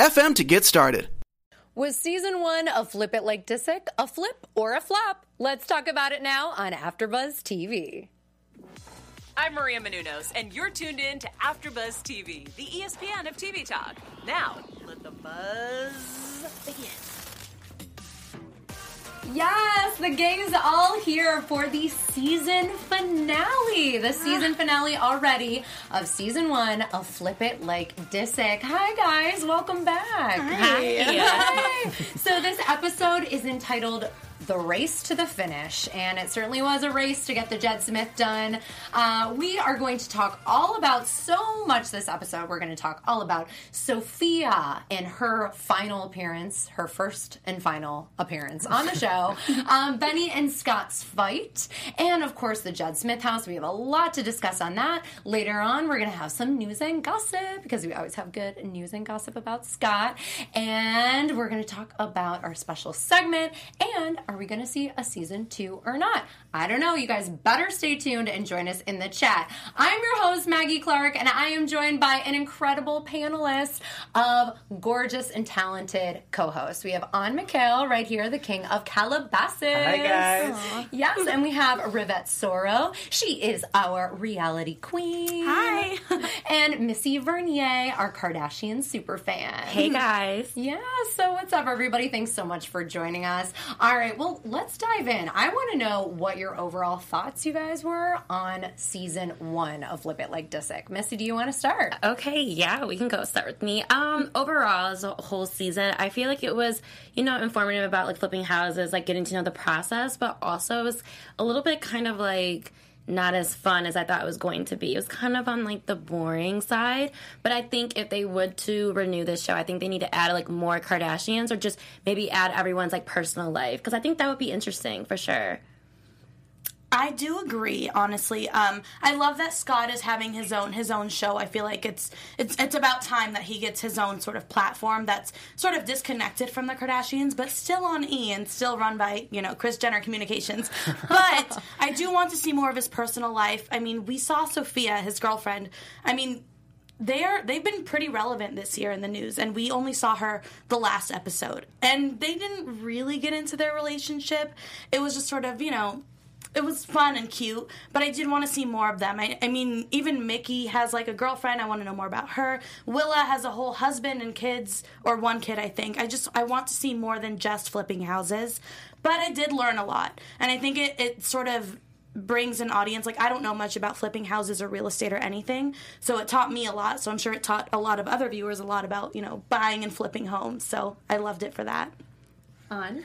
FM to get started. Was season one of Flip It Like Disick a flip or a flop? Let's talk about it now on AfterBuzz TV. I'm Maria Menounos, and you're tuned in to AfterBuzz TV, the ESPN of TV talk. Now, let the buzz begin. Yes, the gang is all here for the season finale. The ah. season finale already of season one of Flip It Like Disick. Hi, guys. Welcome back. Hi. Hi. so, this episode is entitled the race to the finish, and it certainly was a race to get the Jed Smith done. Uh, we are going to talk all about so much this episode. We're going to talk all about Sofia and her final appearance, her first and final appearance on the show, um, Benny and Scott's fight, and of course the Jed Smith house. We have a lot to discuss on that. Later on, we're going to have some news and gossip because we always have good news and gossip about Scott, and we're going to talk about our special segment and are we going to see a season two or not? I don't know. You guys better stay tuned and join us in the chat. I'm your host, Maggie Clark, and I am joined by an incredible panelist of gorgeous and talented co hosts. We have An McHale right here, the king of Calabasas. Hi, guys. Aww. Yes, and we have Rivette Soro. She is our reality queen. Hi. and Missy Vernier, our Kardashian super fan. Hey, guys. Yeah, so what's up, everybody? Thanks so much for joining us. All right, well, let's dive in. I want to know what your overall thoughts, you guys, were on season one of Flip It Like Disick. Missy, do you want to start? Okay, yeah, we can go start with me. Um, overall, as a whole season, I feel like it was, you know, informative about like flipping houses, like getting to know the process, but also it was a little bit kind of like not as fun as I thought it was going to be. It was kind of on like the boring side. But I think if they would to renew this show, I think they need to add like more Kardashians or just maybe add everyone's like personal life because I think that would be interesting for sure. I do agree, honestly. Um, I love that Scott is having his own his own show. I feel like it's it's it's about time that he gets his own sort of platform that's sort of disconnected from the Kardashians, but still on E and still run by you know Kris Jenner Communications. but I do want to see more of his personal life. I mean, we saw Sofia, his girlfriend. I mean, they're they've been pretty relevant this year in the news and we only saw her the last episode and they didn't really get into their relationship it was just sort of you know it was fun and cute, but I did want to see more of them. I, I, mean, even Mickey has like a girlfriend. I want to know more about her. Willa has a whole husband and kids, or one kid, I think. I just I want to see more than just flipping houses. But I did learn a lot, and I think it it sort of brings an audience like I don't know much about flipping houses or real estate or anything so it taught me a lot so I'm sure it taught a lot of other viewers a lot about you know buying and flipping homes so I loved it for that on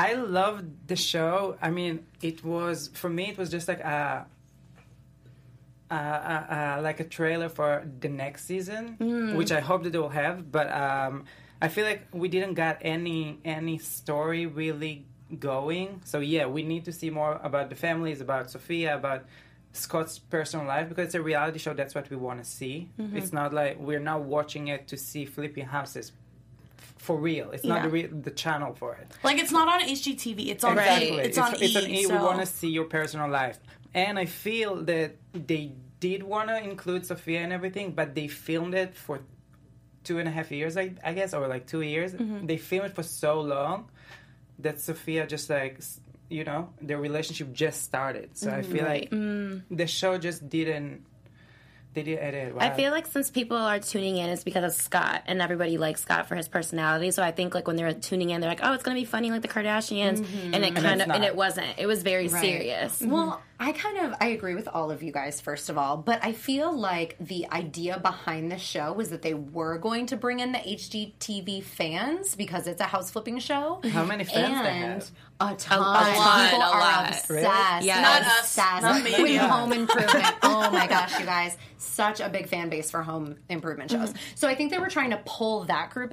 I loved the show. I mean, it was for me. It was just like a, a, a, a like a trailer for the next season, mm. which I hope that they will have. But um, I feel like we didn't got any any story really going. So yeah, we need to see more about the families, about Sofia, about Scott's personal life because it's a reality show. That's what we want to see. Mm-hmm. It's not like we're not watching it to see flipping houses for real. It's not yeah. the, re- the channel for it. Like it's not on HGTV. It's on exactly. E. It's, it's on it's E. on E. So. We want to see your personal life, and I feel that they did want to include Sofia and everything, but they filmed it for two and a half years, I, I guess, or like two years. Mm-hmm. They filmed it for so long that Sofia just like you know their relationship just started. So mm-hmm. I feel like mm. the show just didn't they did edit. Wow. I feel like since people are tuning in, it's because of Scott, and everybody likes Scott for his personality. So I think like when they're tuning in, they're like, "Oh, it's gonna be funny like the Kardashians," mm-hmm. and it kind of and it wasn't. It was very right. serious. Well, mm-hmm. I kind of I agree with all of you guys first of all, but I feel like the idea behind the show was that they were going to bring in the HGTV fans because it's a house flipping show. How many fans and they have? A ton. A, a ton. People a are lot. obsessed. Really? Yeah, not obsessed us. Not me. with home improvement. oh my gosh, you guys. Such a big fan base for home improvement shows. Mm-hmm. So I think they were trying to pull that group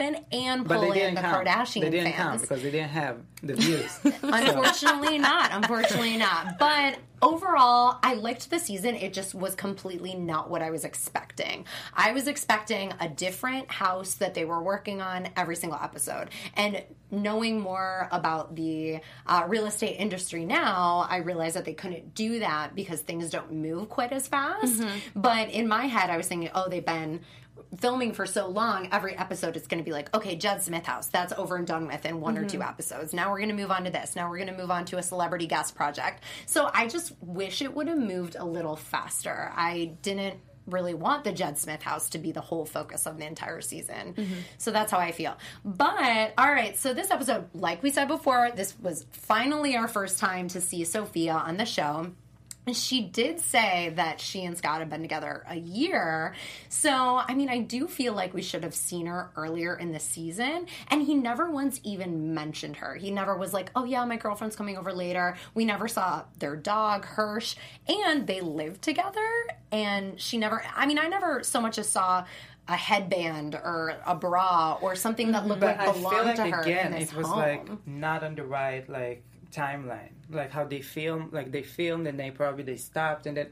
And But pull they in didn't the count. Kardashian They didn't fans. count because they didn't have the views. Unfortunately not. Unfortunately not. But overall, I liked the season. It just was completely not what I was expecting. I was expecting a different house that they were working on every single episode. And knowing more about the uh, real estate industry now, I realized that they couldn't do that because things don't move quite as fast. But in my head, I was thinking, oh, they've been filming for so long, every episode is going to be like, okay, Jed Smith House, that's over and done with in one or two mm-hmm. episodes. Now we're going to move on to this. Now we're going to move on to a celebrity guest project. So I just wish it would have moved a little faster. I didn't really want the Jed Smith house to be the whole focus of the entire season. Mm-hmm. So that's how I feel. But all right, so this episode, like we said before, this was finally our first time to see Sofia on the show. And she did say that she and Scott have been together a year. So, I mean, I do feel like we should have seen her earlier in the season. And he never once even mentioned her. He never was like, oh, yeah, my girlfriend's coming over later. We never saw their dog, Hirsch. And they lived together. And she never, I mean, I never so much as saw a headband or a bra or something that looked but like I belonged feel like to her again, it was home. like not on the right like timeline. Like how they film, like they filmed and they probably they stopped and then.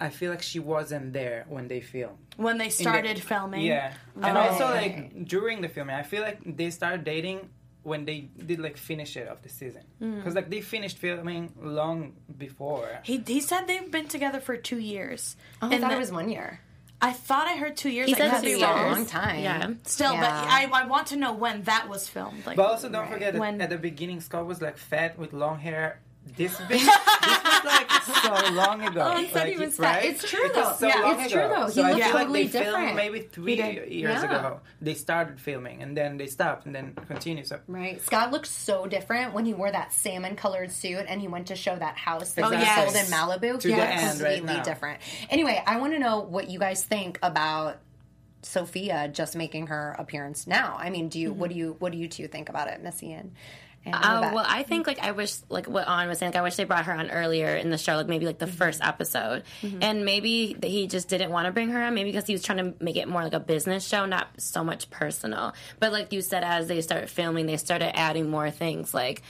I feel like she wasn't there when they filmed. when they In the- started filming. Yeah, and Oh. also like during the filming, I feel like they started dating when they did like finish it of the season Mm. because like they finished filming long before. He, he said they've been together for two years. Oh, I thought the- it was one year. I thought I heard two years. He I said could two be years. wrong. a long time. Yeah. Still, but I, I want to know when that was filmed. Like, But also, don't forget When- at the beginning, Scott was like fat with long hair. This big. this was like so long ago. Oh, he said like, he was right? fat. It's true, It though. so Yeah, it's ago. true, though. He So looked like totally they filmed different. maybe three years Yeah. ago. They started filming and then they stopped and then continued. So Right. Scott looked so different when he wore that salmon colored suit and he went to show that house that Oh, yes. sold in Malibu. To he the looked end right completely now. different. Anyway, I want to know what you guys think about Sofia just making her appearance now. I mean, do you what mm-hmm. do you what do you two think about it, Missy and, and Oh Yvette? well, I think like I wish like what On was saying. Like I wish they brought her on earlier in the show, like maybe like the first episode, and maybe he just didn't want to bring her on. Maybe because he was trying to make it more like a business show, not so much personal. But like you said, as they started filming, they started adding more things like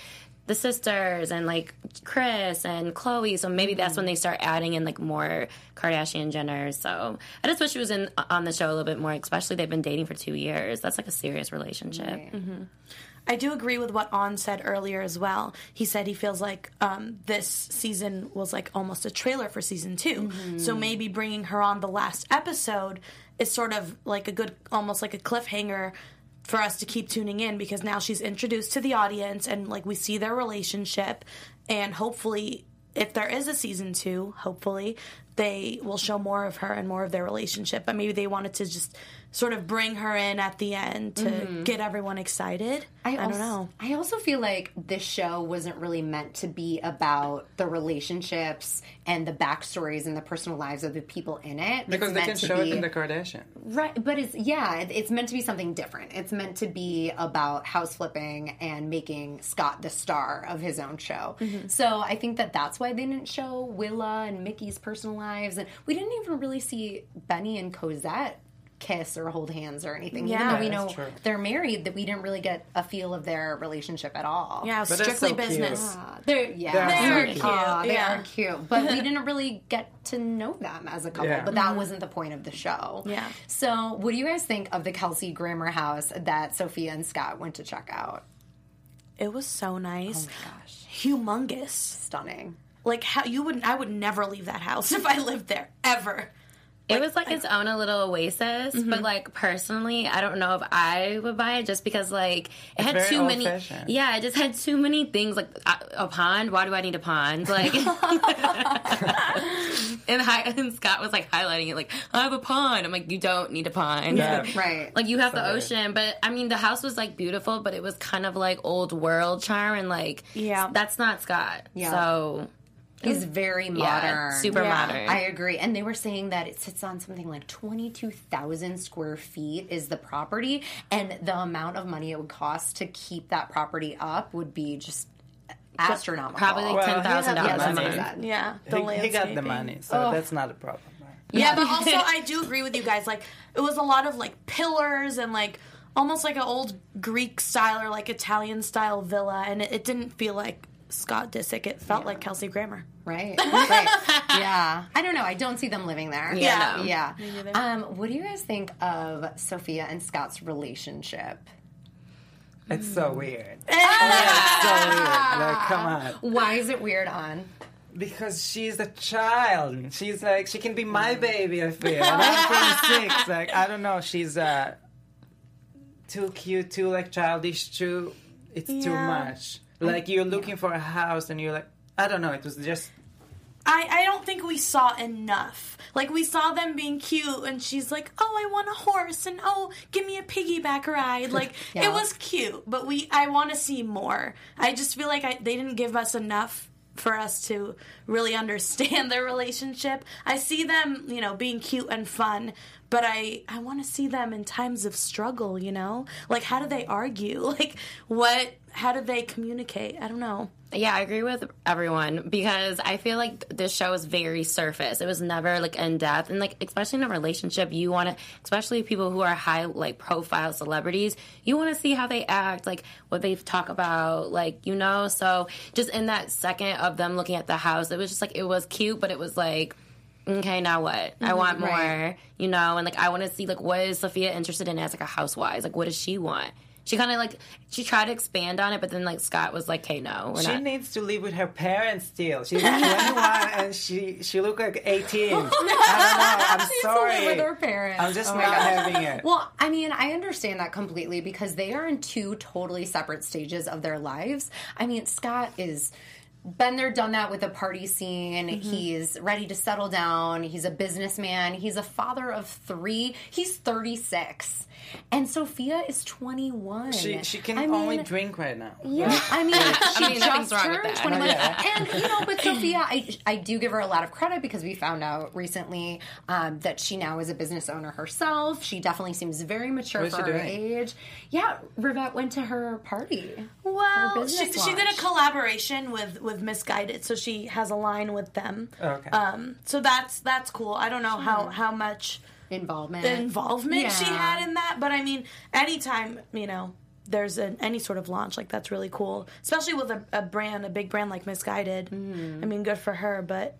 the sisters and like Kris and Khloé. So maybe that's when they start adding in like more Kardashian Jenners. So I just wish she was in on the show a little bit more. Especially they've been dating for two years. That's like a serious relationship. Mm-hmm. I do agree with what On said earlier as well. He said he feels like um, this season was like almost a trailer for season 2 So maybe bringing her on the last episode is sort of like a good, almost like a cliffhanger for us to keep tuning in because now she's introduced to the audience and like we see their relationship. And hopefully if there is a season two hopefully they will show more of her and more of their relationship but maybe they wanted to just sort of bring her in at the end to get everyone excited i, don't know I also feel like this show wasn't really meant to be about the relationships and the backstories and the personal lives of the people in it. because It's they can to show it in the Kardashian. Right, but it's yeah, it- it's meant to be something different. It's meant to be about house flipping and making Scott the star of his own show. Mm-hmm. So I think that that's why they didn't show Willa and Mickey's personal lives, and we didn't even really see Benny and Cosette kiss or hold hands or anything. Even Yeah. though we know true. they're married, that we didn't really get a feel of their relationship at all. yeah But strictly so business They're yeah, They're they're cute. Aw, they Yeah. are cute, but we didn't really get to know them as a couple. Yeah. But that mm-hmm. wasn't the point of the show. Yeah. So, what do you guys think of the Kelsey Grammer house that Sofia and Scott went to check out? it was so nice Oh Gosh, humongous stunning. Like how you wouldn't i would never leave that house if i lived there ever It was like its own a little oasis, but mm-hmm. like personally, I don't know if I would buy it just because like it had very too many. old-fashioned. Yeah, it just had too many things. Like a, a pond. Why do I need a pond? Like and, hi- and Scott was like highlighting it, like I have a pond. I'm like, you don't need a pond. Yeah. Right. Like you have the Sorry. ocean, but I mean the house was like beautiful, but it was kind of like old world charm, and like Yeah. that's not Scott. Yeah. So He's very yeah, modern. super Yeah. modern. I agree. And they were saying that it sits on something like 22,000 square feet is the property. And the amount of money it would cost to keep that property up would be just astronomical. Probably like Well, ten thousand he had yeah, dollars a month. Yeah, the He, he got the money, so that's not a problem. right? Yeah, but also I do agree with you guys. Like it was a lot of like pillars and like almost like an old Greek style or like Italian style villa, and it, it didn't feel like Scott Disick. It felt like Kelsey Grammer. Right. Right. yeah. I don't know. I don't see them living there. Yeah, no. Yeah. Um, what do you guys think of Sofia and Scott's relationship? It's so weird. it's so weird. Like, come on. Why is it weird on? Because she's a child. She's like she can be my baby. I feel. And I'm 26. Like I don't know. She's uh too cute, too like childish, too. It's too much. Oh. Like you're looking for a house, and you're like, I don't know. It was just I, I don't think we saw enough. Like we saw them being cute, and she's like, "Oh, I want a horse," and "Oh, give me a piggyback ride." Like Yeah. it was cute, but we I want to see more. I just feel like I, they didn't give us enough for us to really understand their relationship. I see them, you know, being cute and fun, but I I want to see them in times of struggle. You know, like how do they argue? Like what? How do they communicate? I don't know. Yeah, I agree with everyone because I feel like this show is very surface. It was never like in depth, and like especially in a relationship, you want to, especially people who are high like profile celebrities, you want to see how they act, like what they talk about, like you know. So just in that second of them looking at the house, it was just like it was cute, but it was like. Okay, now what? I mm-hmm, want more, right. you know, and like I want to see like what is Sofia interested in as like a housewife? Like what does she want? She kind of like she tried to expand on it, but then like Scott was like, "Hey, no, we're she not." needs to live with her parents still. She's 21 and she she look like 18. I don't know. I'm sorry. with her parents. I'm just Oh not having it. Well, I mean, I understand that completely because they are in two totally separate stages of their lives. I mean, Scott is been there, done that with the party scene. Mm-hmm. He's ready to settle down. He's a businessman. He's a father of three. He's 36. And Sofia is 21. she she can I only mean, drink right now. yeah, I mean, she mean, nothing's just wrong with turned that. 21. Yeah. And, you know, but Sofia, I, I do give her a lot of credit because we found out recently um, that she now is a business owner herself. She definitely seems very mature What's for her doing? age. Yeah, Rivette went to her party. Well, Her she, she did a collaboration with with Missguided, so she has a line with them. Okay. Um, so that's that's cool. I don't know how how much Involvement. involvement she had in that, but I mean, anytime you know there's an, any sort of launch like that's really cool, especially with a, a brand, a big brand like Missguided. Mm-hmm. I mean, good for her, but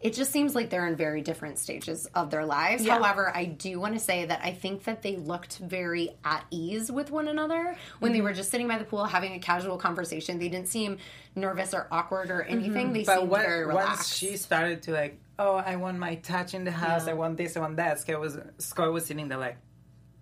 it just seems like they're in very different stages of their lives. Yeah. However, I do want to say that I think that they looked very at ease with one another when they mm-hmm. were just sitting by the pool having a casual conversation. They didn't seem nervous or awkward or anything. Mm-hmm. They But seemed when- very relaxed. But once she started to like, oh, I want my touch in the house. I want this. I want that. Scott was Scott was sitting there like,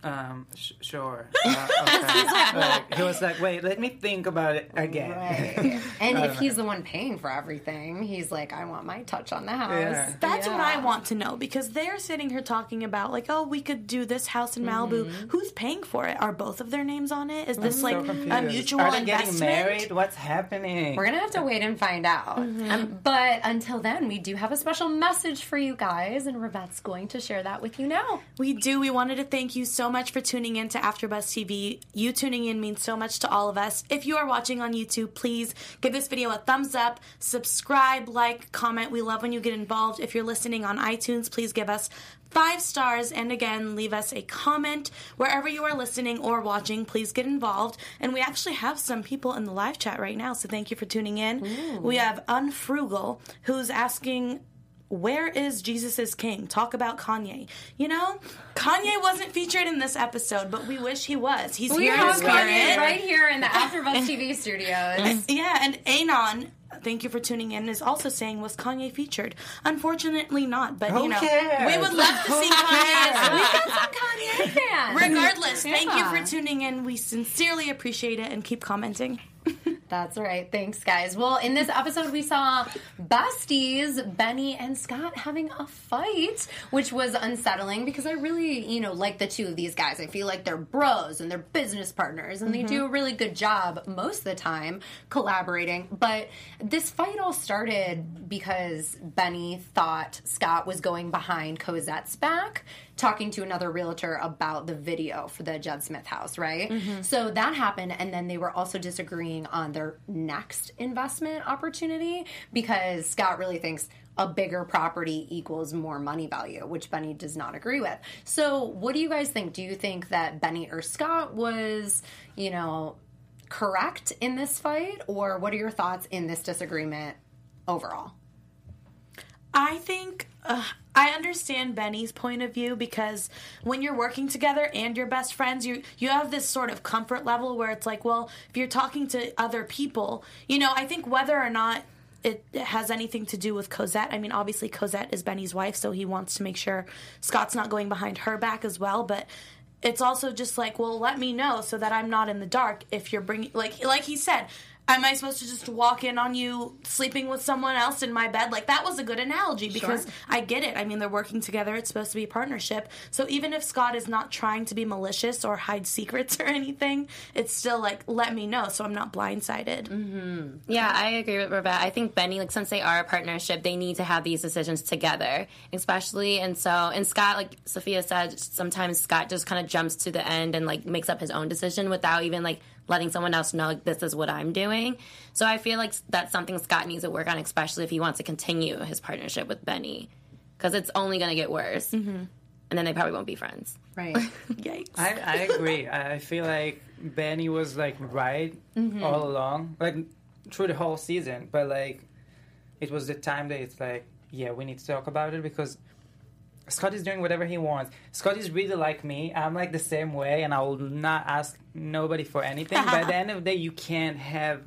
um, sh- sure. Uh, okay. Like, he was like, wait, let me think about it again. Right. and if he's the one paying for everything, he's like, I want my touch on the house. Yeah. That's what I want to know because they're sitting here talking about like, oh, we could do this house in Malibu. Who's paying for it? Are both of their names on it? Is this like so a confused. mutual Are they investment? getting married? What's happening? We're gonna have to wait and find out. Um, but until then, we do have a special message for you guys, and Rivette's going to share that with you now. We do. We wanted to thank you so much for tuning in to AfterBuzz TV. You tuning in means so much to all of us. If you are watching on YouTube, please give this video a thumbs up, subscribe, like, comment. We love when you get involved. If you're listening on iTunes, please give us five stars and again leave us a comment wherever you are listening or watching please get involved and we actually have some people in the live chat right now so thank you for tuning in we have unfrugal who's asking where is Jesus is King? Talk about Kanye. You know, Kanye wasn't featured in this episode, but we wish he was. He's We here have in. Kanye right here in the AfterBuzz TV studios. Yeah, and Anon, thank you for tuning in, is also saying, was Kanye featured? Unfortunately not, but Who you know, cares? we would love to see Kanye. We got Some Kanye fans. Regardless, thank you for tuning in. We sincerely appreciate it and keep commenting. That's right. Thanks, guys. Well, in this episode, we saw besties, Benny and Scott, having a fight, which was unsettling because I really, you know, like the two of these guys. I feel like they're bros and they're business partners and they mm-hmm. do a really good job most of the time collaborating. But this fight all started because Benny thought Scott was going behind Cosette's back talking to another realtor about the video for the Jed Smith house, right? Mm-hmm. So that happened, and then they were also disagreeing on their next investment opportunity because Scott really thinks a bigger property equals more money value, which Benny does not agree with. So, what do you guys think? Do you think that Benny or Scott was, you know, correct in this fight, or what are your thoughts in this disagreement overall? I think uh, I understand Benny's point of view because when you're working together and you're best friends, you you have this sort of comfort level where it's like, well, if you're talking to other people, you know, I think whether or not it has anything to do with Cosette. I mean, obviously Cosette is Benny's wife, so he wants to make sure Scott's not going behind her back as well, but it's also just like, well, let me know so that I'm not in the dark if you're bringing like like he said, am I supposed to just walk in on you sleeping with someone else in my bed? Like that was a good analogy because I get it. I mean, they're working together. It's supposed to be a partnership. So even if Scott is not trying to be malicious or hide secrets or anything, it's still like let me know so I'm not blindsided. Mm-hmm. Yeah, I agree with Rebecca. I think Benny, like since they are a partnership, they need to have these decisions together, especially. And so, and Scott, like Sophia said, sometimes Scott just kind of jumps to the end and like makes up his own decision without even like letting someone else know like this is what I'm doing. So I feel like that's something Scott needs to work on, especially if he wants to continue his partnership with Benny, because it's only going to get worse, mm-hmm. and then they probably won't be friends. Right. Yikes. I, I agree. I I feel like Benny was like right mm-hmm. all along, like through the whole season. But like, it was the time that it's like, yeah, we need to talk about it because Scott is doing whatever he wants. Scott is really like me. I'm like the same way, and I will not ask nobody for anything. but at the end of the day, you can't have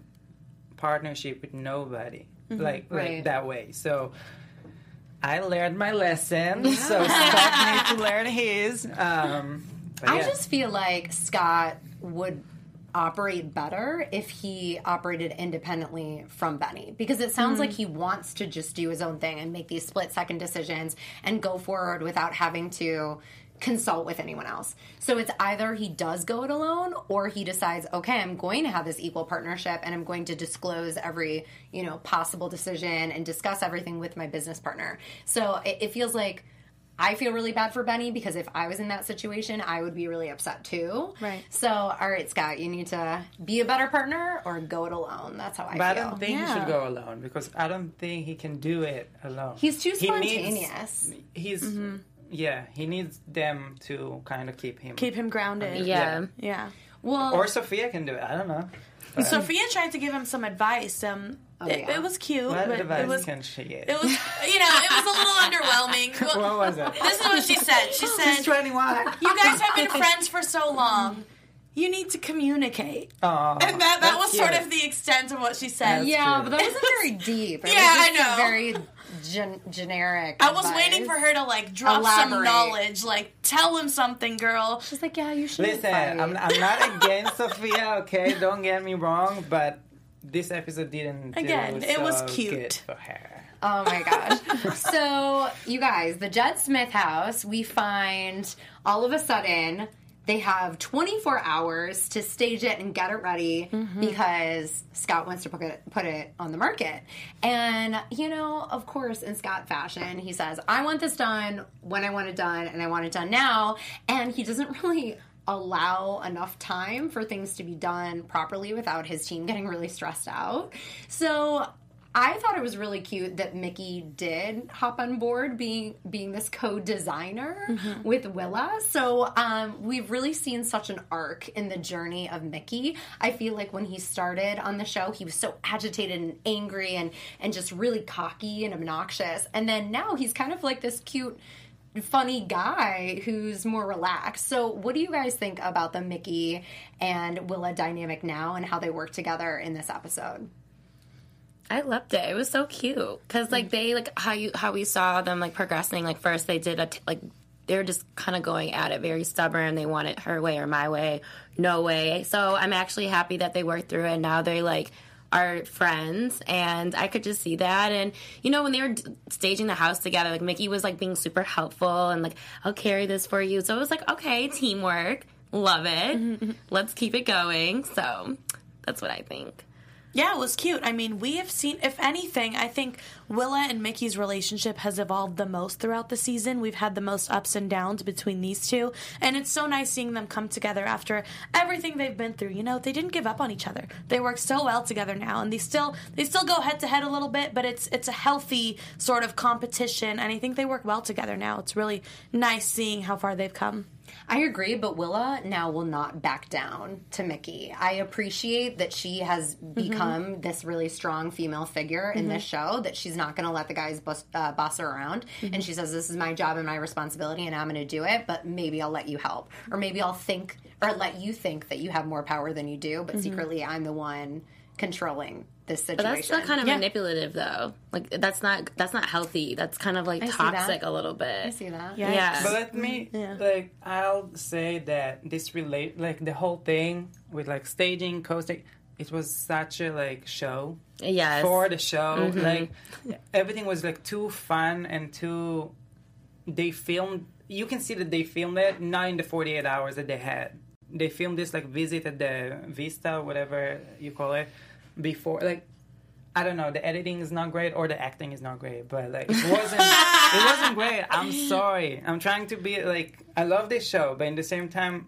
partnership with nobody like Right. like that way. So. I learned my lesson, so Scott needs to learn his. Um, I yeah. just feel like Scott would operate better if he operated independently from Benny because it sounds like mm. he wants to just do his own thing and make these split second decisions and go forward without having to consult with anyone else. So it's either he does go it alone or he decides, okay, I'm going to have this equal partnership and I'm going to disclose every, you know, possible decision and discuss everything with my business partner. So it, it feels like I feel really bad for Benny because if I was in that situation, I would be really upset too. Right. So, all right, Scott, you need to be a better partner or go it alone. That's how I But I don't think he should go alone because I don't think he can do it alone. He's too He needs- spontaneous. he's yeah. He needs them to kind of keep him. Keep him grounded. Yeah. Yeah. well, Or Sofia can do it. I don't know. Sofia tried to give him some advice. Um, Oh, it, yeah. it was cute, What but advice it was can she get? it was you know it was a little underwhelming. what was it? this is what she said. She said, She's 21. "You guys have been friends for so long. You need to communicate." Aw, And that that that's was sort of the extent of what she said. That's yeah, cute. but that wasn't very deep. It Yeah, was I just a know. very gen- generic. I was advice. waiting for her to like drop some knowledge, like tell him something, girl. She's like, yeah, you should. Listen. I'm, I'm not against Sofia. Okay, don't get me wrong, but this episode didn't. Again, it was cute. for her. Oh my gosh. so, you guys, the Jed Smith house, we find all of a sudden they have 24 hours to stage it and get it ready mm-hmm. because Scott wants to put it, put it on the market. And, you know, of course, in Scott fashion, he says, I want this done when I want it done and I want it done now. And he doesn't really allow enough time for things to be done properly without his team getting really stressed out. So I thought it was really cute that Mickey did hop on board being being this co-designer with Willa. So um, we've really seen such an arc in the journey of Mickey. I feel like when he started on the show, he was so agitated and angry and and just really cocky and obnoxious. And then now he's kind of like this cute funny guy who's more relaxed. So, what do you guys think about the Mickey and Willa dynamic now and how they work together in this episode? I loved it. It was so cute because like they like how you how we saw them like progressing. Like first they did a t- like they were just kind of going at it, very stubborn. They wanted her way or my way, no way. So I'm actually happy that they worked through it. Now they like are friends, and I could just see that. And you know, when they were d- staging the house together, like Mickey was like being super helpful and like, "I'll carry this for you." So it was like, okay, teamwork, love it. Mm-hmm. Let's keep it going. So that's what I think. Yeah, it was cute. I mean, we have seen, if anything, I think Willa and Mickey's relationship has evolved the most throughout the season. We've had the most ups and downs between these two, and it's so nice seeing them come together after everything they've been through. You know, they didn't give up on each other. They work so well together now, and they still they still go head to head a little bit, but it's it's a healthy sort of competition, and I think they work well together now. It's really nice seeing how far they've come. I agree, but Willa now will not back down to Mickey. I appreciate that she has mm-hmm. become this really strong female figure in this mm-hmm. show, that she's not going to let the guys bus, uh, boss her around. Mm-hmm. And she says, This is my job and my responsibility, and I'm going to do it, but maybe I'll let you help. Or maybe I'll think, or let you think that you have more power than you do, but secretly I'm the one controlling this But situation. that's not kind of manipulative, though. Like that's not that's not healthy. That's kind of like I toxic a little bit. I see that. Yeah. yeah. But let me mm, like I'll say that this relate like the whole thing with like staging, co-stage, it was such a like show Yes. for the show. Mm-hmm. Like everything was like too fun and too. They filmed. You can see that they filmed it not in the forty eight hours that they had. They filmed this like visit at the Vista, whatever you call it, before like. I don't know. The editing is not great, or the acting is not great. But like, it wasn't. it wasn't great. I'm sorry. I'm trying to be like. I love this show, but in the same time,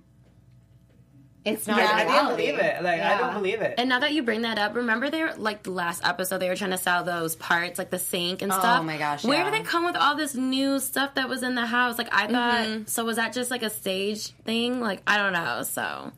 It's not like, I didn't believe it. Like, I don't believe it. And now that you bring that up, remember they were like the last episode they were trying to sell those parts, like the sink and Oh stuff. Oh my gosh, Where yeah. did they come with all this new stuff that was in the house? Like I thought mm-hmm. so was that just like a stage thing? Like I don't know. So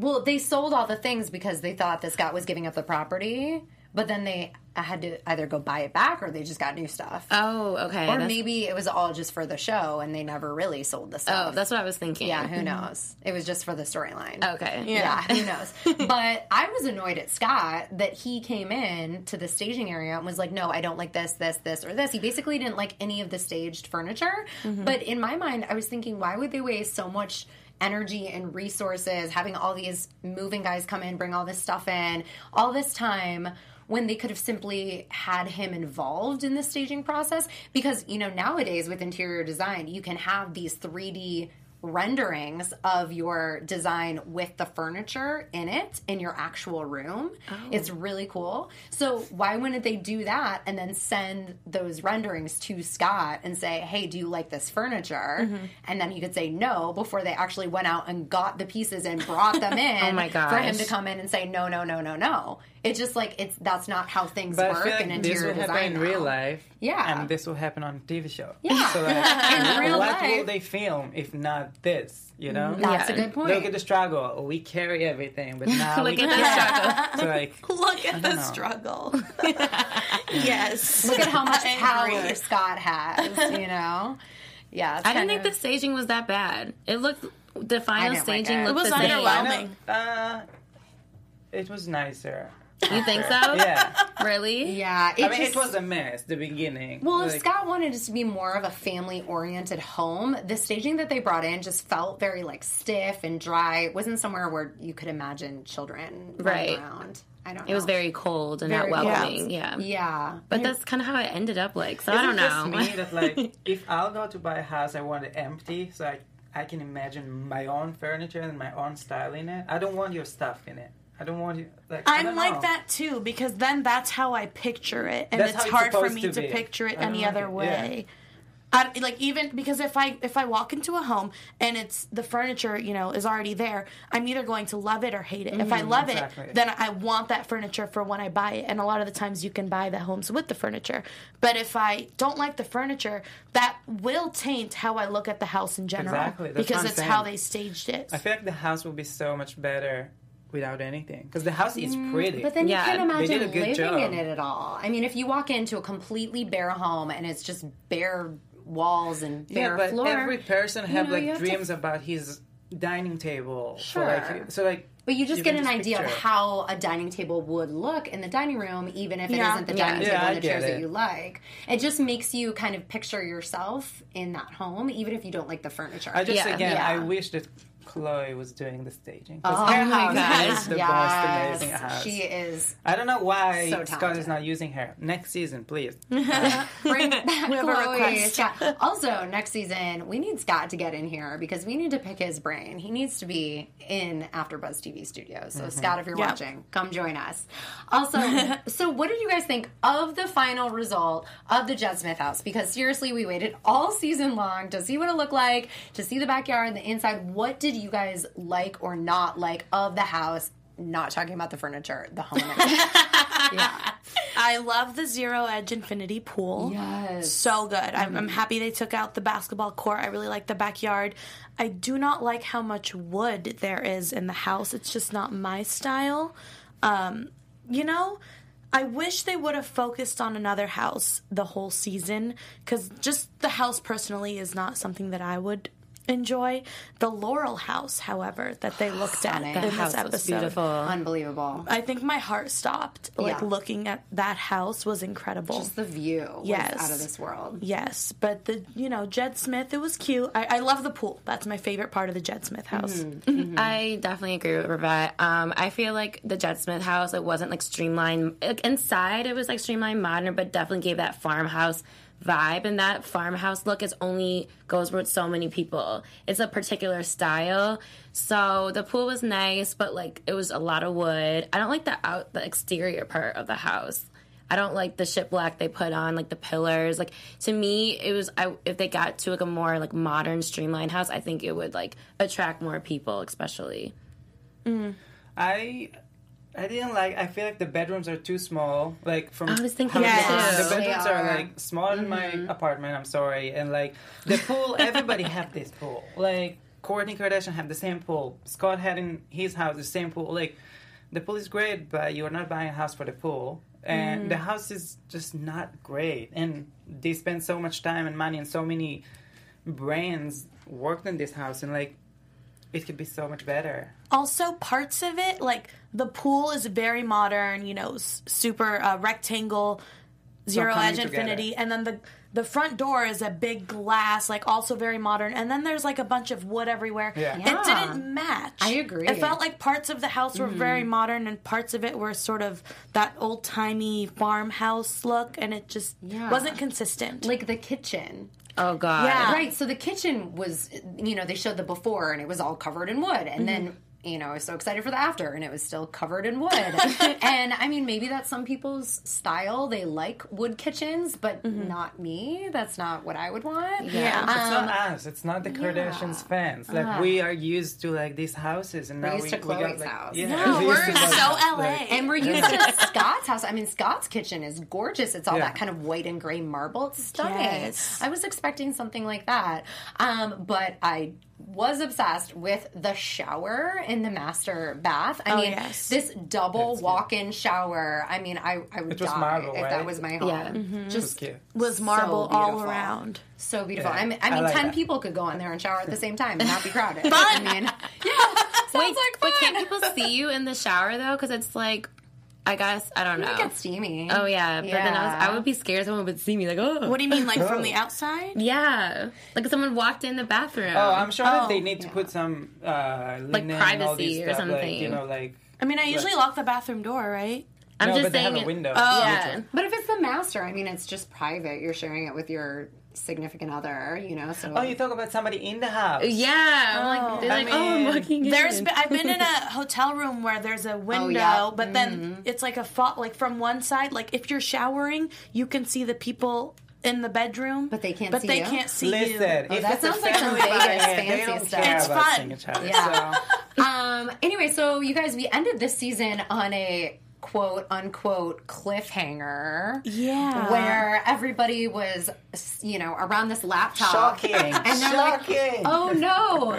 Well, they sold all the things because they thought this guy was giving up the property, but then they had to either go buy it back or they just got new stuff. Oh, okay. or That's- maybe it was all just for the show and they never really sold the oh, stuff. Oh, that's what I was thinking. yeah, who knows? It was just for the storyline. Okay. Yeah, who knows? but I was annoyed at Scott that he came in to the staging area and was like, "No, I don't like this, this, this, or this." He basically didn't like any of the staged furniture. Mm-hmm. But in my mind, I was thinking, why would they waste so much? Energy and resources, having all these moving guys come in, bring all this stuff in, all this time when they could have simply had him involved in the staging process. Because, you know, nowadays with interior design, you can have these 3D renderings of your design with the furniture in it in your actual room. Oh. It's really cool. So why wouldn't they do that and then send those renderings to Scott and say, "Hey, do you like this furniture?" Mm-hmm. And then he could say no before they actually went out and got the pieces and brought them oh in Oh my for him to come in and say no, no, no, no, no. It's just like it's that's not how things But I work feel like in this interior will happen design in now. real life. Yeah. And this will happen on a TV show. Yeah. So like, In real what will life. they film if not this? You know? That's Yeah. a good point. Look at the struggle. We carry everything, but now Look we at the can't. struggle. So like, Look at the know. struggle. yes. Look at how much power. Scott has, you know? Yeah. I didn't kind think the staging was that bad. It looked the final didn't like staging it. looked It was the same. underwhelming. uh, it was nicer. You think so? Yeah. Really? Yeah, it I mean, just, it was a mess. The beginning. Well, if Scott wanted it to be more of a family-oriented home, the staging that they brought in just felt very like stiff and dry. It wasn't somewhere where you could imagine children running Right. around. I don't. know. It was very cold and Very not welcoming. Yeah. Yeah, But that's kind of how it ended up like. So I don't it just know. me that like, if I'll go to buy a house, I want it empty, so I I can imagine my own furniture and my own style in it. I don't want your stuff in it. I don't want you like. I'm like know. that too because then that's how I picture it, and That's it's hard for me to to, picture it any like other it, way. I, like even because if I if I walk into a home and it's the furniture you know is already there, I'm either going to love it or hate it. if I love Mm-hmm. exactly. it, then I want that furniture for when I buy it. And a lot of the times you can buy the homes with the furniture. But if I don't like the furniture, that will taint how I look at the house in general Exactly, that's because it's how they staged it. I feel like the house will be so much better without anything because the house is pretty. Mm, But then Yeah, you can't imagine living job. in it at all. I mean, if you walk into a completely bare home and it's just bare walls and bare yeah, but floor, every person have know, like have to- dreams about his dining table. So Sure. like, so like. But you just you get can an idea of how a dining table would look in the dining room, even if it Yeah. not the dining Yeah, table I and the get chairs that you like. It just makes you kind of picture yourself in that home, even if you don't like the furniture. I just Yeah. again, Yeah. I wish that Khloé was doing the staging. Oh 'Cause her my house God. is the yes, most amazing house. she is. I don't know why So Scott talented. is not using her. Next season, please. Bring back have a Khloé. request. Scott. Also, next season we need Scott to get in here because we need to pick his brain. He needs to be in AfterBuzz TV Studios. So, mm-hmm. Scott, if you're Yeah. watching, come join us. Also, so what did you guys think of the final result of the Jed Smith house? Because seriously, we waited all season long to see what it looked like, to see the backyard, the inside. What did you guys like or not like of the house? Not talking about the furniture, the home. yeah. I love the zero edge infinity pool. Yes. So good. I'm, I'm happy they took out the basketball court. I really like the backyard. I do not like how much wood there is in the house. It's just not my style. Um, you know, I wish they would have focused on another house the whole season because just the house personally is not something that I would enjoy. The Laurel house, however, that they looked at in The this house was episode. beautiful. Unbelievable. I think my heart stopped. Like Yeah. looking at that house was incredible. Just the view was Yes. out of this world. yes, but the you know Jed Smith, it was cute. I, I love the pool. That's my favorite part of the Jed Smith house. Mm-hmm. I definitely agree with Rivette. Um, I feel like the Jed Smith house it wasn't like streamlined like, inside. It was like streamlined, modern, but definitely gave that farmhouse vibe. And that farmhouse look is only goes with so many people. It's a particular style. So the pool was nice, but like it was a lot of wood. I don't like the out the exterior part of the house. I don't like the shiplap they put on, like the pillars. Like to me, it was I, if they got to like a more like modern, streamlined house, I think it would like attract more people, especially. Mm. I I didn't like. I feel like the bedrooms are too small. Like from I was thinking how many that bedrooms- too. The bedrooms are. are. like small than my Mm-hmm. apartment. I'm sorry, and like the pool. everybody have this pool. Like Kourtney Kardashian have the same pool. Scott had in his house the same pool. Like the pool is great, but you are not buying a house for the pool. And Mm. the house is just not great. And they spend so much time and money and so many brains worked in this house, and like it could be so much better. Also, parts of it, like the pool, is very modern. You know, s- super uh, rectangle, zero edge together. infinity, and then the the front door is a big glass, like also very modern. And then there's like a bunch of wood everywhere. Yeah. It didn't match. I agree. It felt like parts of the house were very modern, and parts of it were sort of that old timey farmhouse look, and it just Yeah. wasn't consistent. Like the kitchen. Oh God! Yeah. Right. So the kitchen was, you know, they showed the before and it was all covered in wood. And then, mm-hmm. You know, I was so excited for the after and it was still covered in wood. and I mean, maybe that's some people's style. They like wood kitchens, but not me. That's not what I would want. Yeah. It's Um, not us. It's not the Kardashians fans. Like we are used to like these houses, and now used we, to we got Khloé's like house. yeah, no, we we're used to so Khloé's LA. house. And we're used to Scott's house. I mean, Scott's kitchen is gorgeous. It's all Yeah. that kind of white and gray marble. It's stunning. Yes. I was expecting something like that. Um, but I was obsessed with the shower in the master bath. I Oh, mean, yes. this double walk-in shower. I mean, I, I would die marble, if right? that was my home. Yeah. It was Just cute. was marble So all around. so beautiful. Yeah. I mean, I I like 10 that. people could go in there and shower at the same time and not be crowded. Fun. I mean, yeah, sounds Wait, like but can't people see you in the shower though? Because it's like, I guess I don't know. It gets steamy. Oh yeah, but then I was I would be scared someone would see me like oh What do you mean, like from Oh. the outside? yeah like if someone walked in the bathroom. Oh, I'm sure that Oh, they need to put some uh, linen and all privacy these or stuff, Like, something. you know, like I mean, I usually lock the bathroom door, right? I'm no, just but they saying have a window. Oh. Yeah. But if it's the master, I mean, it's just private. You're sharing it with your significant other, you know. So Oh, you talk about somebody in the house. Yeah, I'm like, they're I like, oh, I'm looking. walking in. There's been, I've been in a hotel room where there's a window, yeah. but then it's like a fa- like from one side. Like if you're showering, you can see the people in the bedroom, But they can't see, But see they you? can't see Listen, you. if that sounds like some Vegas buying it, they fancy stuff. care It's about fun. seeing each other. Yeah. So. um. Anyway, so you guys, we ended this season on a quote unquote cliffhanger. Yeah. Where everybody was, you know, around this laptop. Shocking. And they're like, Shocking. oh no,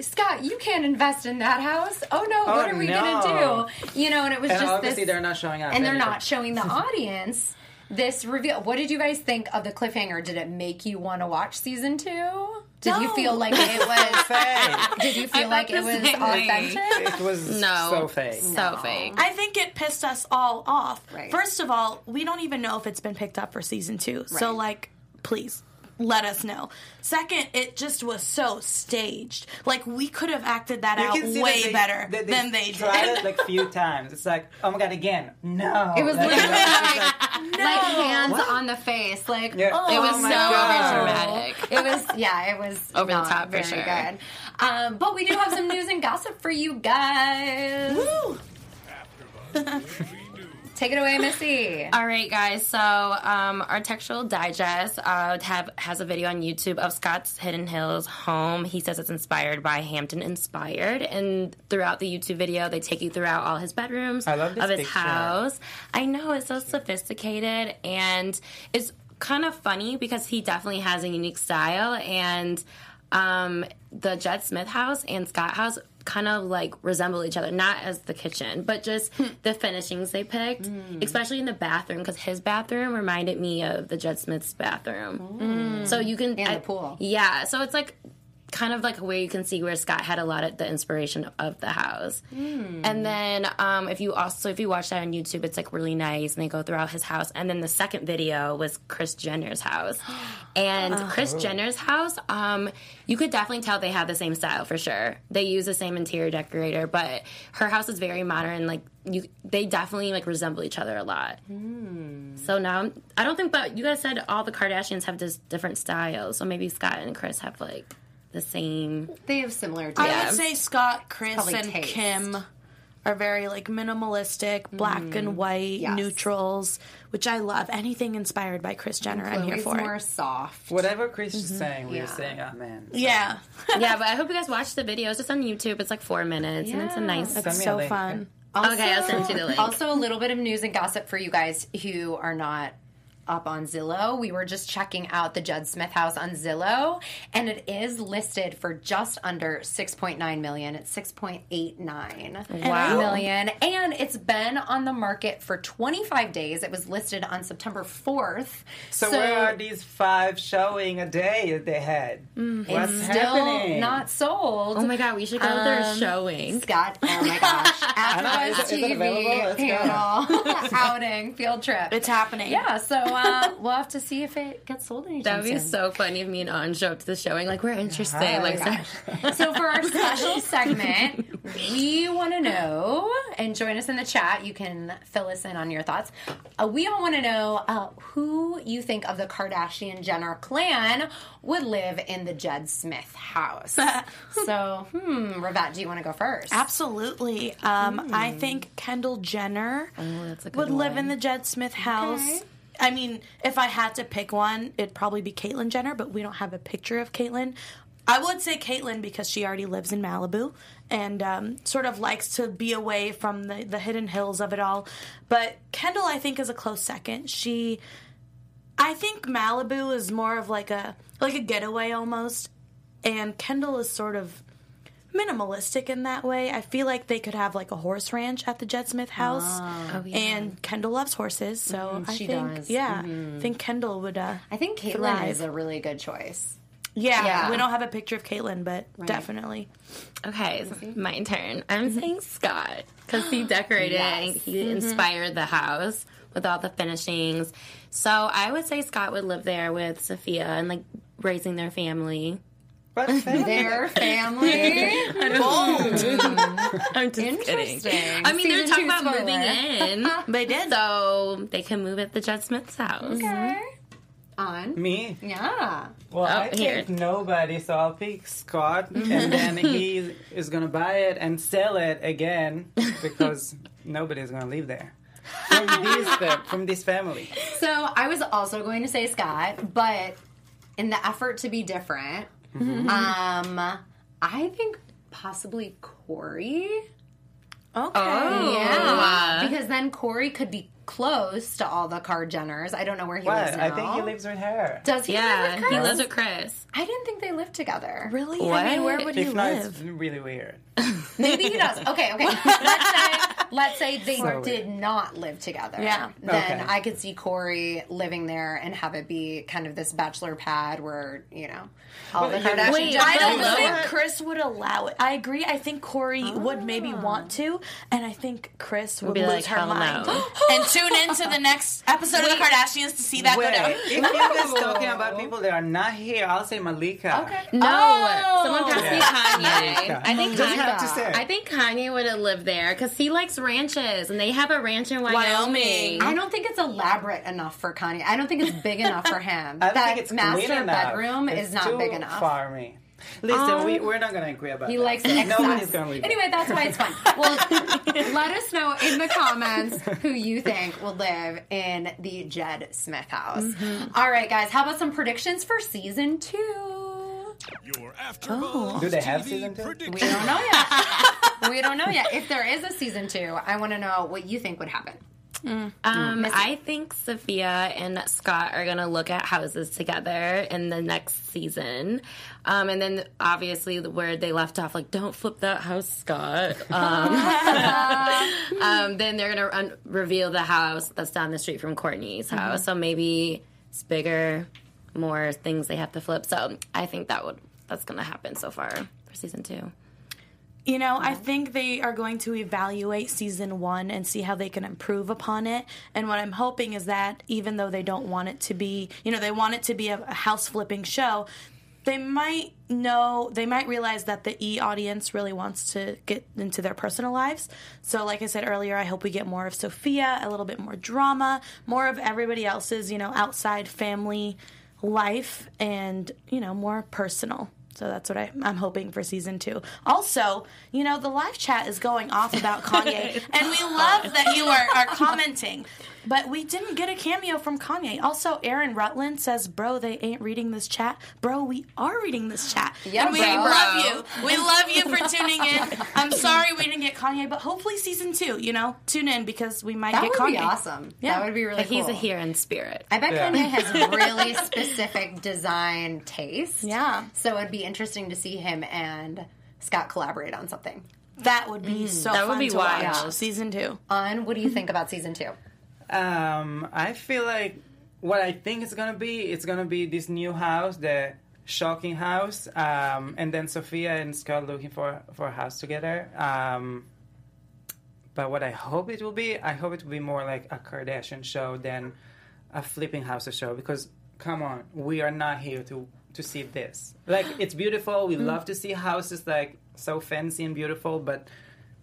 Scott, you can't invest in that house. Oh no, what Oh, are we no. gonna do? You know, and it was And just obviously this, they're not showing up. and they're not showing the audience this reveal. What did you guys think of the cliffhanger? Did it make you want to watch season two? Did you feel like it was? Fake. Did you feel like it was same thing. authentic? It was No. so fake. so fake. I think it pissed us all off. Right. First of all, we don't even know if it's been picked up for season two. So like, please let us know. Second, it just was so staged. Like we could have acted that You out can see way that they, better that than they tried did. it like a few times. It's like, oh my god, again, no. It was Like, literally like, like, like hands on the face, like Yeah. oh, It was Oh so God. dramatic. It was yeah, it was Over the not top for very sure. good. Um, but we do have some news and gossip for you guys. Woo! Take it away, Missy. All right, guys. So um, our textual digest uh, have has a video on YouTube of Scott's Hidden Hills home. He says it's inspired by Hampton Inspired, and throughout the YouTube video, they take you throughout all his bedrooms I love this of his picture. house. I know it's so sophisticated, and it's kind of funny because he definitely has a unique style, and um, the Jed Smith house and Scott house kind of like resemble each other, not as the kitchen, but just Hmm. the finishings they picked, especially in the bathroom, because his bathroom reminded me of the Jed Smith's bathroom. So you can. And I- the pool. yeah. So it's like kind of like where you can see where Scott had a lot of the inspiration of the house. Hmm. And then um, if you also if you watch that on YouTube, it's like really nice, and they go throughout his house. And then the second video was Kris Jenner's house, and Kris Jenner's house, um, you could definitely tell they have the same style for sure. They use the same interior decorator, but her house is very modern. Like you, they definitely like resemble each other a lot. So now I don't think, but you guys said all the Kardashians have just different styles. So maybe Scott and Kris have like the same. They have similar I would say Scott, Kris, and taste. Kim are very like minimalistic, black and mm. white, Yes. neutrals, which I love. Anything inspired by Kris Jenner, I'm here for more it. soft. Whatever Kris is mm-hmm. saying, we're Yeah. saying oh, amen. Yeah, yeah, but I hope you guys watch the video. It's just on YouTube. It's like four minutes, and it's a nice. Send me a so link. fun. okay, I'll send you the link. Also, a little bit of news and gossip for you guys who are not up on Zillow. We were just checking out the Judd Smith house on Zillow, and it is listed for just under 6.9 million. It's 6.89 Wow. million, and it's been on the market for 25 days. It was listed on September 4th. So, where are these five showing a day that they had? What's It's still happening? not sold. oh my god, we should go to their Um, showing. Scott, oh my gosh, I know, AfterBuzz is it- is it TV available? Let's go. panel outing field trip. It's happening. Yeah, so uh, we'll have to see if it gets sold anytime That'd be soon. so funny if me and On show up to the showing. Like we're interested. Hi. like Oh So for our special segment, we want to know, and join us in the chat. You can fill us in on your thoughts. Uh, we all want to know uh, who you think of the Kardashian Jenner clan would live in the Jed Smith house. so, hmm, Ravette, do you want to go first? Absolutely. Um, I think Kendall Jenner that's a good would live in the Jed Smith house. Okay. I mean, if I had to pick one, it'd probably be Caitlyn Jenner, but we don't have a picture of Caitlyn. I would say Caitlyn because she already lives in Malibu and um, sort of likes to be away from the, the hidden hills of it all. But Kendall, I think, is a close second. She, I think Malibu is more of like a like a getaway almost, and Kendall is sort of minimalistic in that way. I feel like they could have like a horse ranch at the Jed Smith house. Ah. Oh, yeah. And Kendall loves horses, so mm-hmm. I she think does. yeah, I mm-hmm. think Kendall would. Uh, I think Caitlyn Thrive. is a really good choice. yeah, Yeah. we don't have a picture of Caitlyn, but definitely. Okay, it's my turn. I'm mm-hmm. saying Scott because he decorated Yes. and he inspired the house with all the finishings. So I would say Scott would live there with Sofia and like raising their family. What family? Their family. I'm just kidding. Interesting. I mean, they're talking two about moving in, They did. so they can move at the Jed Smith's house. Okay. Mm-hmm. On. Me? Yeah. Well, oh, I Oh, here. think nobody, so I'll pick Scott, and mm-hmm. then he is gonna buy it and sell it again because nobody's gonna live there. From this, fa- from this family. So I was also going to say Scott, but in the effort to be different, Mm-hmm. um, I think possibly Corey. Okay. Oh. Yeah, because then Corey could be close to all the Kar-Jenners. I don't know where he lives now. I think he lives with her. Does he? Yeah, live with he Kris? lives with Kris. I didn't think they lived together. Really? I mean, where would he If not, it's live? really weird. Maybe he does. Okay, okay. Let's say let's say they So did weird. not live together. Yeah. Then Okay. I could see Corey living there and have it be kind of this bachelor pad where, you know, all the But you- Kardashian Wait, I don't Below think it? Kris would allow it. I agree. I think Corey would maybe Ah. want to, and I think Kris would be lose like, her hell no. and tune into the next episode of the Kardashians to see that Wait, go down. if you're guys talking about people that are not here, I'll say Malika. Okay. No, Oh. someone passed me Kanye. I think Kanye. I think Kanye would have lived there because he likes ranches, and they have a ranch in Wyoming. Wyoming. I don't think it's elaborate enough for Kanye. I don't think it's big enough for him. I don't that think it's master clean enough. bedroom It's is not too big enough. Far me. Listen, we, we're not gonna agree about He that. likes excess. Nobody's gonna leave. Anyway, that's why it's fun. Well, let us know in the comments who you think will live in the Jed Smith house. Mm-hmm. All right, guys, how about some predictions for season two? Your AfterBuzz Do they have TV season two? We predictions. don't know yet. We don't know yet. If there is a season two, I want to know what you think would happen. Um, I think Sofia and Scott are gonna look at houses together in the next season, um, and then obviously the- where they left off, like don't flip that house, Scott. Um, um, then they're gonna un- reveal the house that's down the street from Courtney's house. So maybe it's bigger, more things they have to flip. So I think that would that's gonna happen so far for season two. You know, I think they are going to evaluate season one and see how they can improve upon it. And what I'm hoping is that even though they don't want it to be, you know, they want it to be a, house flipping show, they might know, they might realize that the E audience really wants to get into their personal lives. So, like I said earlier, I hope we get more of Sofia, a little bit more drama, more of everybody else's, you know, outside family life, and, you know, more personal. So that's what I, I'm hoping for season two. Also, you know, the live chat is going off about Kanye, and we love that you are, are commenting. But we didn't get a cameo from Kanye. Also, Aaron Rutland says, "Bro, they ain't reading this chat. Bro, we are reading this chat. Yeah, and we bro. love you. We love you for tuning in. I'm sorry we didn't get Kanye, but hopefully season two. You know, tune in because we might That get would Kanye. be awesome. Yeah. That would be really But he's a here in spirit. I bet Yeah. Kanye has really specific design taste. Yeah. So it'd be interesting to see him and Scott collaborate on something. That would be mm. so That would be to wild. watch. Season two. On what do you think about season two? Um, I feel like what I think it's gonna be, it's gonna be this new house, the shocking house, um, and then Sofia and Scott looking for for a house together. Um, but what I hope it will be, I hope it will be more like a Kardashian show than a flipping houses show. Because come on, we are not here to to see this. Like it's beautiful. We love to see houses like so fancy and beautiful, but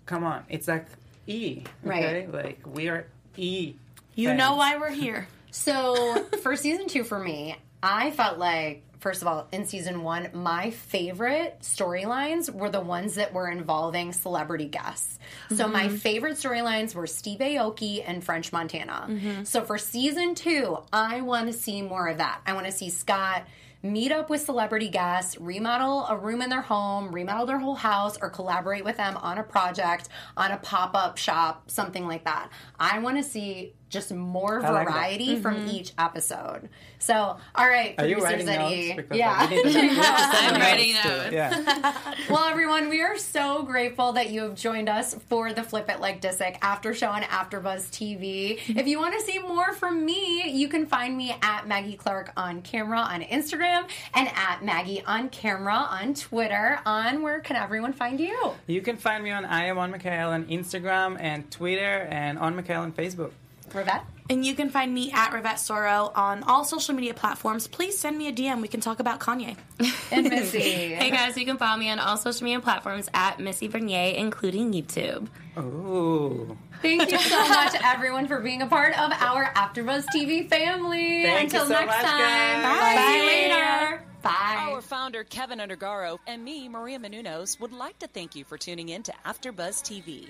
come on, it's like E, okay? Right. Like we are E. You know why we're here. So for season two, for me, I felt like first of all, in season one, my favorite storylines were the ones that were involving celebrity guests. So my mm-hmm. favorite storylines were Steve Aoki and French Montana. Mm-hmm. So for season two, I want to see more of that. I want to see Scott meet up with celebrity guests, remodel a room in their home, remodel their whole house, or collaborate with them on a project, on a pop up shop, something like that. I want to see just more I like that. variety from mm-hmm. each episode. So, all right, Are you writing at notes? Because Yeah. we need to- we need I'm writing to- notes. Yeah. well, everyone, we are so grateful that you have joined us for the Flip It Like Disick after show on AfterBuzz TV. If you want to see more from me, you can find me at Maggie Clark on camera on Instagram and at Maggie on camera on Twitter. On where can everyone find you? You can find me on I am on Mikhail on Instagram and Twitter and on Mikhail on Facebook. Rivette? And you can find me at Rivette Soro on all social media platforms. Please send me a DM. We can talk about Kanye. And Missy. Hey guys, you can follow me on all social media platforms at Missy Bernier, including YouTube. Ooh. Thank you so much, everyone, for being a part of our AfterBuzz TV family. Thank you Until so next much, time. guys. Bye. Bye. See you later. Bye. Our founder, Keven Undergaro, and me, Maria Menounos, would like to thank you for tuning in to AfterBuzz TV.